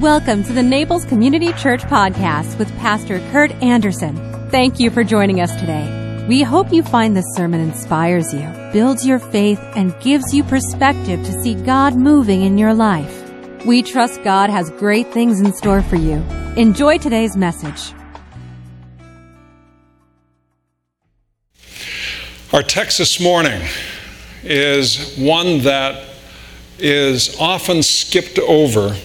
Welcome to the Naples Community Church Podcast with Pastor Kurt Anderson. Thank you for joining us today. We hope you find this sermon inspires you, builds your faith, and gives you perspective to see God moving in your life. We trust God has great things in store for you. Enjoy today's message. Our text this morning is one that is often skipped over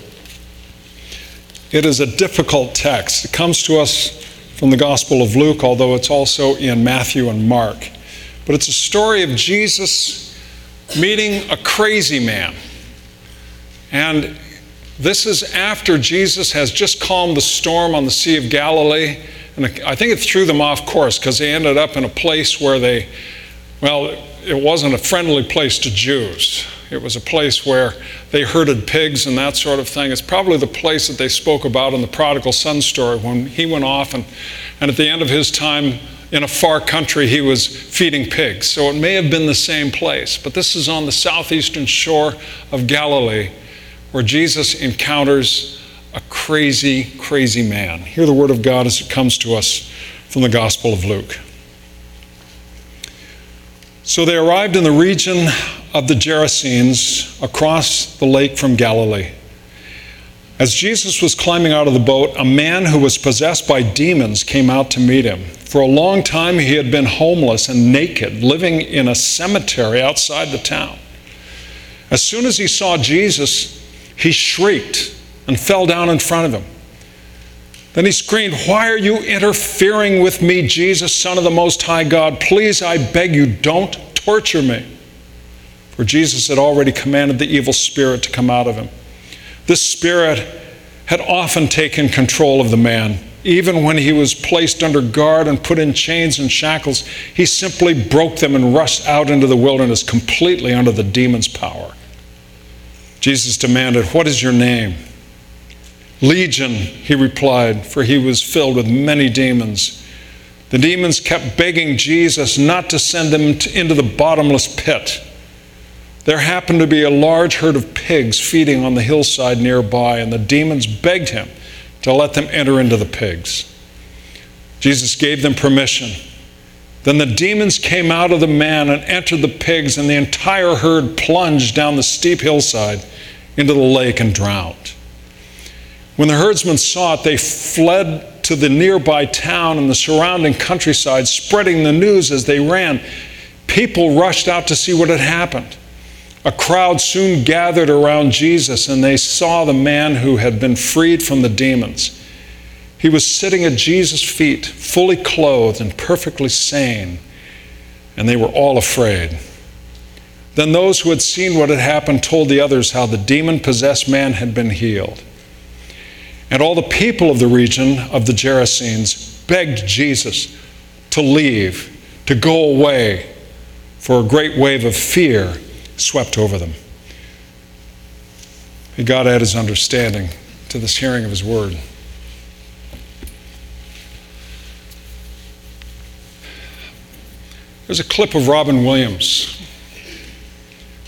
it is a difficult text. It comes to us from the Gospel of Luke, although it's also in Matthew and Mark. But it's a story of Jesus meeting a crazy man. And this is after Jesus has just calmed the storm on the Sea of Galilee. And I think it threw them off course because they ended up in a place where they, well, it wasn't a friendly place to Jews. It was a place where they herded pigs and that sort of thing. It's probably the place that they spoke about in the prodigal son story when he went off and, and at the end of his time in a far country he was feeding pigs. So it may have been the same place. But this is on the southeastern shore of Galilee where Jesus encounters a crazy, crazy man. Hear the word of God as it comes to us from the Gospel of Luke. So they arrived in the region of the Gerasenes across the lake from Galilee. As Jesus was climbing out of the boat, a man who was possessed by demons came out to meet him. For a long time, he had been homeless and naked, living in a cemetery outside the town. As soon as he saw Jesus, he shrieked and fell down in front of him. Then he screamed, Why are you interfering with me, Jesus, Son of the Most High God? Please, I beg you, don't torture me. For Jesus had already commanded the evil spirit to come out of him. This spirit had often taken control of the man. Even when he was placed under guard and put in chains and shackles, he simply broke them and rushed out into the wilderness completely under the demon's power. Jesus demanded, What is your name? Legion, he replied, for he was filled with many demons. The demons kept begging Jesus not to send them into the bottomless pit. There happened to be a large herd of pigs feeding on the hillside nearby, and the demons begged him to let them enter into the pigs. Jesus gave them permission. Then the demons came out of the man and entered the pigs, and the entire herd plunged down the steep hillside into the lake and drowned. When the herdsmen saw it, they fled to the nearby town and the surrounding countryside, spreading the news as they ran. People rushed out to see what had happened. A crowd soon gathered around Jesus, and they saw the man who had been freed from the demons. He was sitting at Jesus' feet, fully clothed and perfectly sane, and they were all afraid. Then those who had seen what had happened told the others how the demon possessed man had been healed. And all the people of the region of the Gerasenes begged Jesus to leave, to go away, for a great wave of fear swept over them. May God add his understanding to this hearing of his word. There's a clip of Robin Williams,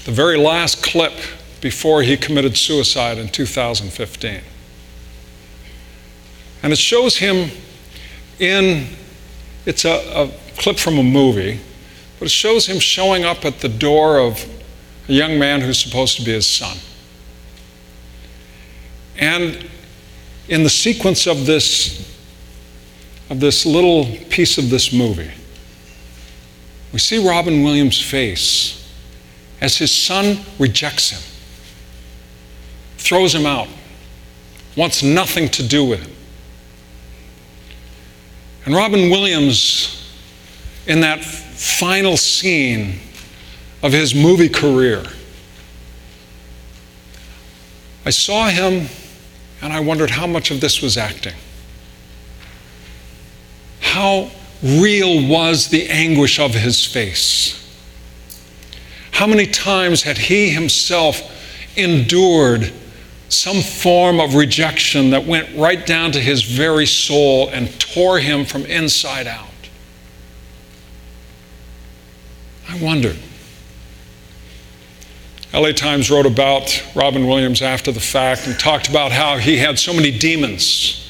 the very last clip before he committed suicide in 2015. And it shows him in, it's a, a clip from a movie, but it shows him showing up at the door of a young man who's supposed to be his son. And in the sequence of this, of this little piece of this movie, we see Robin Williams' face as his son rejects him, throws him out, wants nothing to do with him. And Robin Williams, in that final scene of his movie career, I saw him and I wondered how much of this was acting. How real was the anguish of his face? How many times had he himself endured some form of rejection that went right down to his very soul and tore him from inside out. I wondered. LA Times wrote about Robin Williams after the fact and talked about how he had so many demons.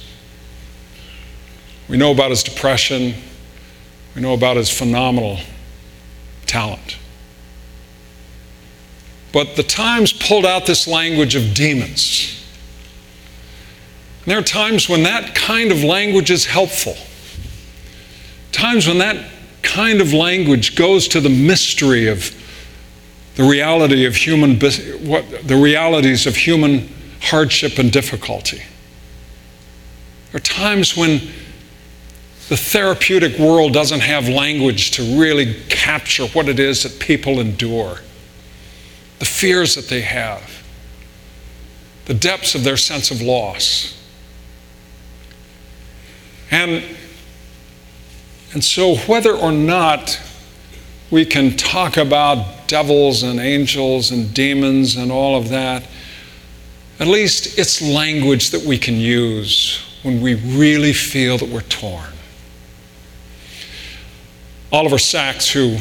We know about his depression, we know about his phenomenal talent. But the Times pulled out this language of demons. And there are times when that kind of language is helpful. Times when that kind of language goes to the mystery of the reality of human what the realities of human hardship and difficulty. There are times when the therapeutic world doesn't have language to really capture what it is that people endure, the fears that they have, the depths of their sense of loss. And, and so, whether or not we can talk about devils and angels and demons and all of that, at least it's language that we can use when we really feel that we're torn. Oliver Sacks, who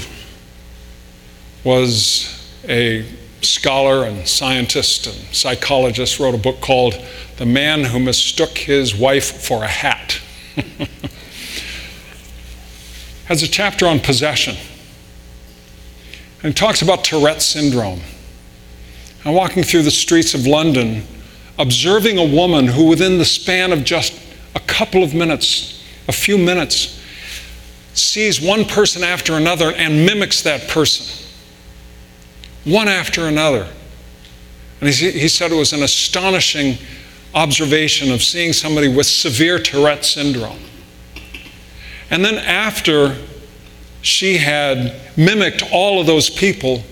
was a scholar and scientist and psychologist, wrote a book called The Man Who Mistook His Wife for a Hat. Has a chapter on possession. And talks about Tourette's syndrome. I'm walking through the streets of London, observing a woman who, within the span of just a couple of minutes, a few minutes, sees one person after another and mimics that person. One after another. And he, he said it was an astonishing observation of seeing somebody with severe Tourette syndrome. And then after she had mimicked all of those people,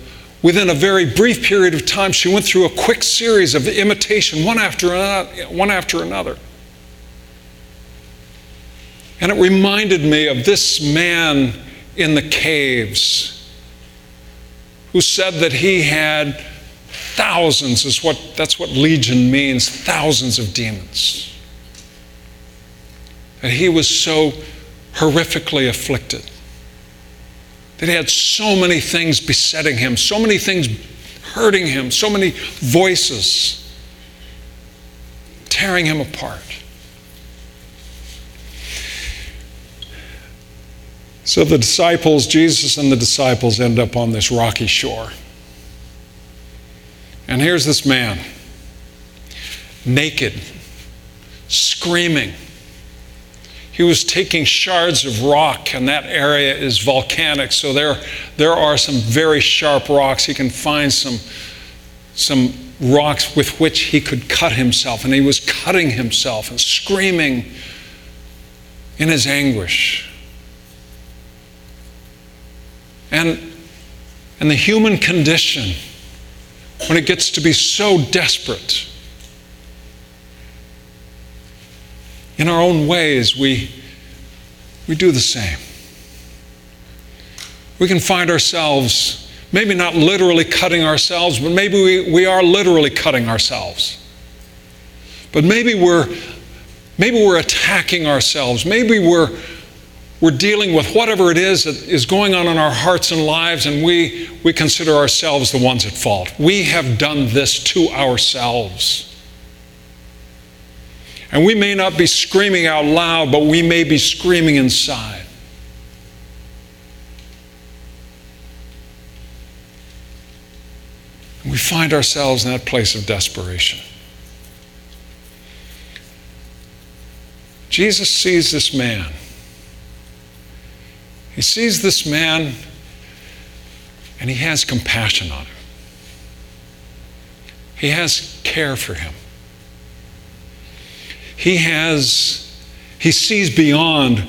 within a very brief period of time, she went through a quick series of imitation, one after another. One after another. And it reminded me of this man in the caves who said that he had thousands is what that's what legion means thousands of demons and he was so horrifically afflicted that he had so many things besetting him so many things hurting him so many voices tearing him apart So the disciples, Jesus and the disciples, end up on this rocky shore. And here's this man, naked, screaming. He was taking shards of rock, and that area is volcanic, so there, there are some very sharp rocks. He can find some, some rocks with which he could cut himself, and he was cutting himself and screaming in his anguish. And, and the human condition, when it gets to be so desperate, in our own ways, we, we do the same. We can find ourselves, maybe not literally cutting ourselves, but maybe we, we are literally cutting ourselves. But maybe we're, maybe we're attacking ourselves. Maybe we're, we're dealing with whatever it is that is going on in our hearts and lives, and we, we consider ourselves the ones at fault. We have done this to ourselves. And we may not be screaming out loud, but we may be screaming inside. We find ourselves in that place of desperation. Jesus sees this man he sees this man and he has compassion on him. He has care for him. He has, he sees beyond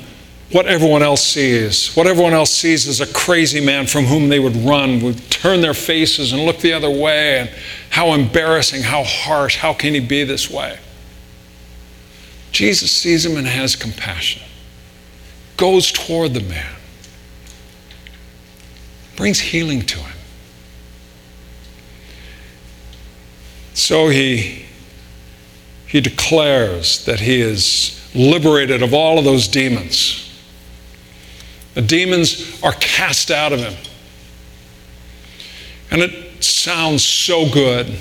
what everyone else sees. What everyone else sees is a crazy man from whom they would run, would turn their faces and look the other way, and how embarrassing, how harsh, how can he be this way? Jesus sees him and has compassion, goes toward the man brings healing to him. So he, he declares that he is liberated of all of those demons. The demons are cast out of him. And it sounds so good.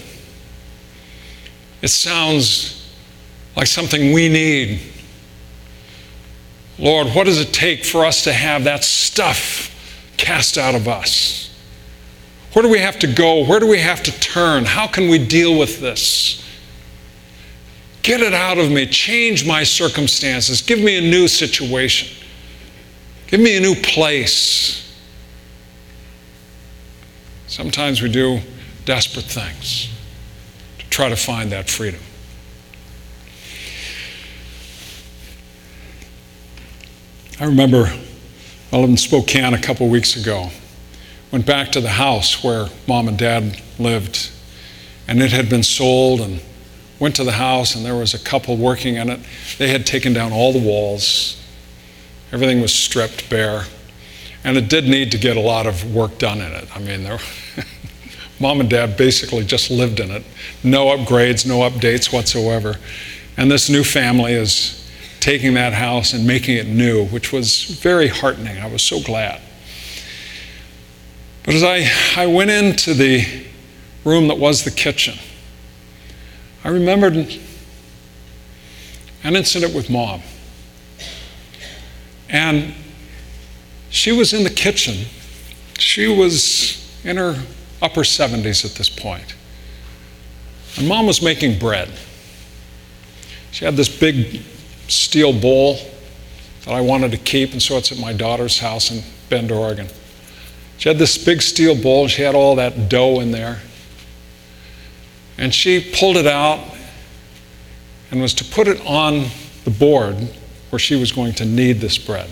It sounds like something we need. Lord, what does it take for us to have that stuff cast out of us? Where do we have to go? Where do we have to turn? How can we deal with this? Get it out of me. Change my circumstances. Give me a new situation. Give me a new place. Sometimes we do desperate things to try to find that freedom. I remember I lived in Spokane a couple weeks ago. Went back to the house where mom and dad lived, and it had been sold. And went to the house, and there was a couple working in it. They had taken down all the walls. Everything was stripped bare, and it did need to get a lot of work done in it. I mean, there, mom and dad basically just lived in it. No upgrades, no updates whatsoever. And this new family is taking that house and making it new, which was very heartening. I was so glad. But as I, I went into the room that was the kitchen, I remembered an incident with mom. And she was in the kitchen. She was in her upper 70s at this point. And mom was making bread. She had this big steel bowl that I wanted to keep, and so it's at my daughter's house in Bend, Oregon. She had this big steel bowl, and she had all that dough in there. And she pulled it out and was to put it on the board where she was going to knead this bread.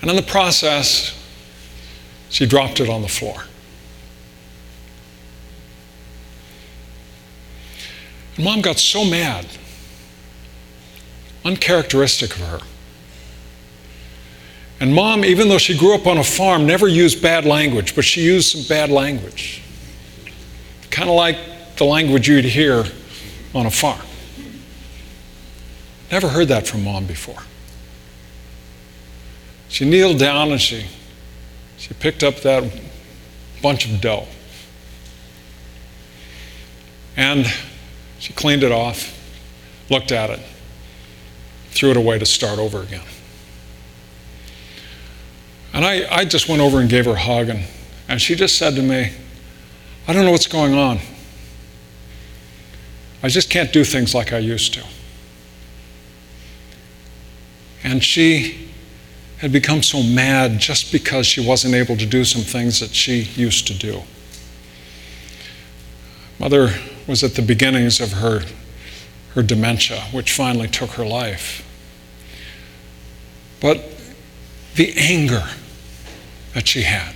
And in the process, she dropped it on the floor. And mom got so mad uncharacteristic of her. And mom, even though she grew up on a farm, never used bad language, but she used some bad language. Kind of like the language you'd hear on a farm. Never heard that from mom before. She kneeled down and she, she picked up that bunch of dough. And she cleaned it off, looked at it, threw it away to start over again. And I, I just went over and gave her a hug, and, and she just said to me, I don't know what's going on. I just can't do things like I used to. And she had become so mad just because she wasn't able to do some things that she used to do. Mother was at the beginnings of her, her dementia, which finally took her life. But the anger that she had,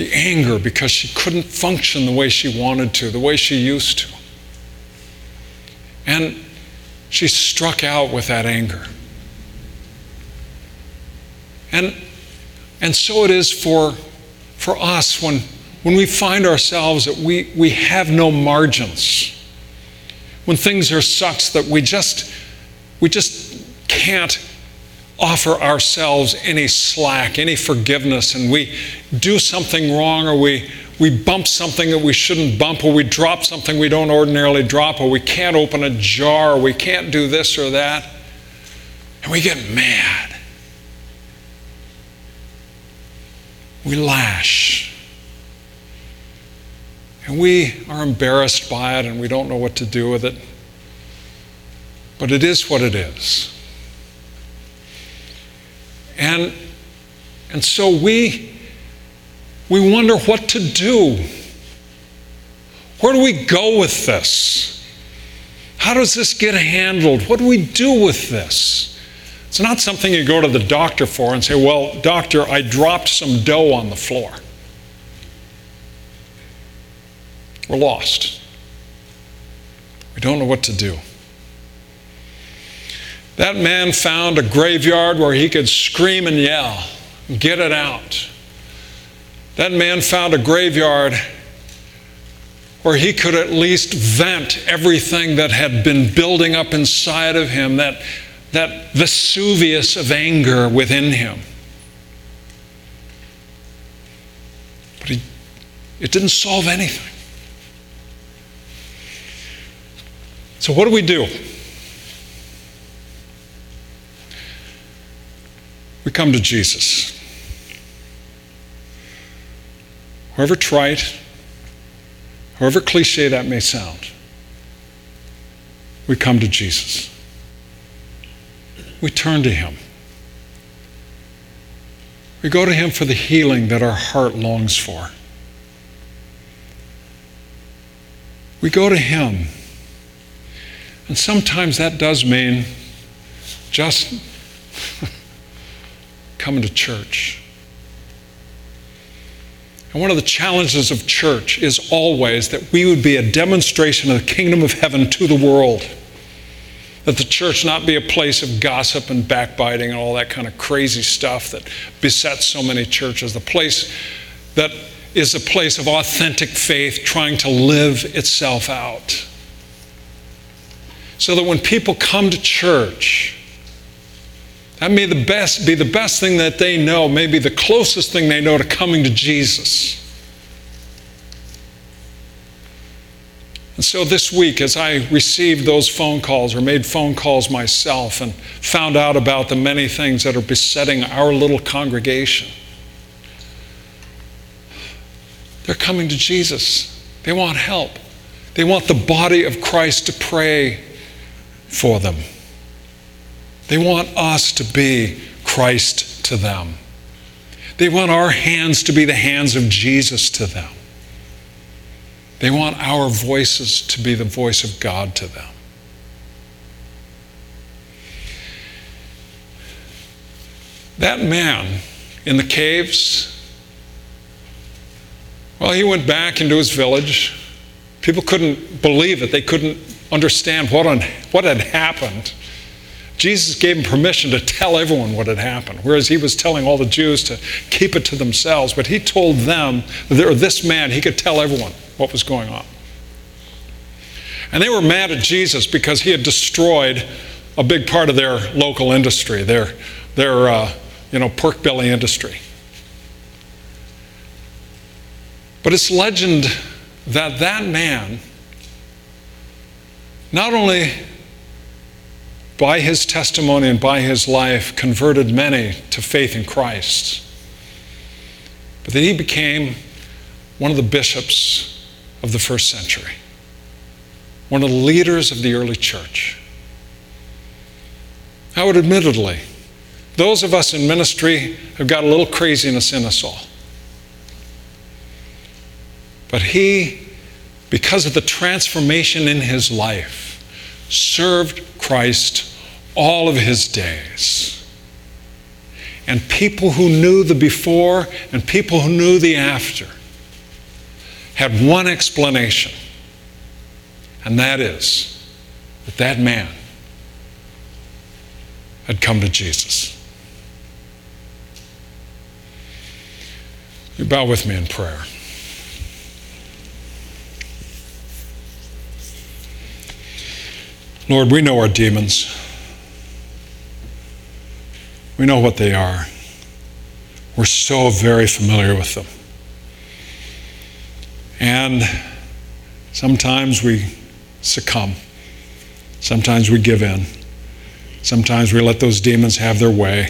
the anger because she couldn't function the way she wanted to, the way she used to. And she struck out with that anger. And, and so it is for, for us when, when we find ourselves that we, we have no margins, when things are such that we just, we just can't offer ourselves any slack, any forgiveness, and we do something wrong or we, we bump something that we shouldn't bump, or we drop something we don't ordinarily drop, or we can't open a jar, or we can't do this or that, and we get mad. We lash. And we are embarrassed by it and we don't know what to do with it. But it is what it is. And, and so we, we wonder what to do. Where do we go with this? How does this get handled? What do we do with this? It's not something you go to the doctor for and say, Well, doctor, I dropped some dough on the floor. We're lost. We don't know what to do. That man found a graveyard where he could scream and yell, get it out. That man found a graveyard where he could at least vent everything that had been building up inside of him, that, that Vesuvius of anger within him. But it didn't solve anything. So, what do we do? We come to Jesus. However trite, however cliche that may sound, we come to Jesus. We turn to Him. We go to Him for the healing that our heart longs for. We go to Him. And sometimes that does mean just coming to church. And one of the challenges of church is always that we would be a demonstration of the kingdom of heaven to the world. That the church not be a place of gossip and backbiting and all that kind of crazy stuff that besets so many churches. The place that is a place of authentic faith trying to live itself out. So that when people come to church, that may the best, be the best thing that they know, maybe the closest thing they know to coming to Jesus. And so this week, as I received those phone calls or made phone calls myself and found out about the many things that are besetting our little congregation, they're coming to Jesus. They want help. They want the body of Christ to pray for them. They want us to be Christ to them. They want our hands to be the hands of Jesus to them. They want our voices to be the voice of God to them. That man in the caves, well, he went back into his village. People couldn't believe it, they couldn't understand what, on, what had happened. Jesus gave him permission to tell everyone what had happened, whereas he was telling all the Jews to keep it to themselves. But he told them, or this man, he could tell everyone what was going on. And they were mad at Jesus because he had destroyed a big part of their local industry, their, their uh, you know, pork belly industry. But it's legend that that man not only by his testimony and by his life, converted many to faith in Christ. But that he became one of the bishops of the first century, one of the leaders of the early church. I would admittedly, those of us in ministry have got a little craziness in us all. But he, because of the transformation in his life, served Christ all of his days. And people who knew the before and people who knew the after had one explanation, and that is that that man had come to Jesus. You bow with me in prayer. Lord, we know our demons. We know what they are. We're so very familiar with them. And sometimes we succumb. Sometimes we give in. Sometimes we let those demons have their way.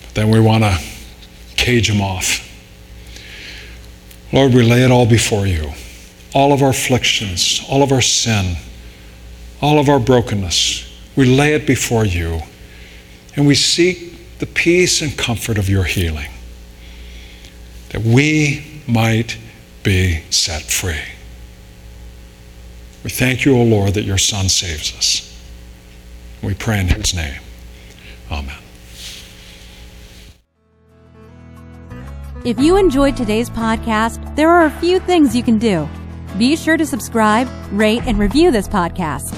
But then we want to cage them off. Lord, we lay it all before you. All of our afflictions, all of our sin, all of our brokenness. We lay it before you and we seek the peace and comfort of your healing, that we might be set free. We thank you, O Lord, that your Son saves us. We pray in his name. Amen. If you enjoyed today's podcast, there are a few things you can do. Be sure to subscribe, rate, and review this podcast.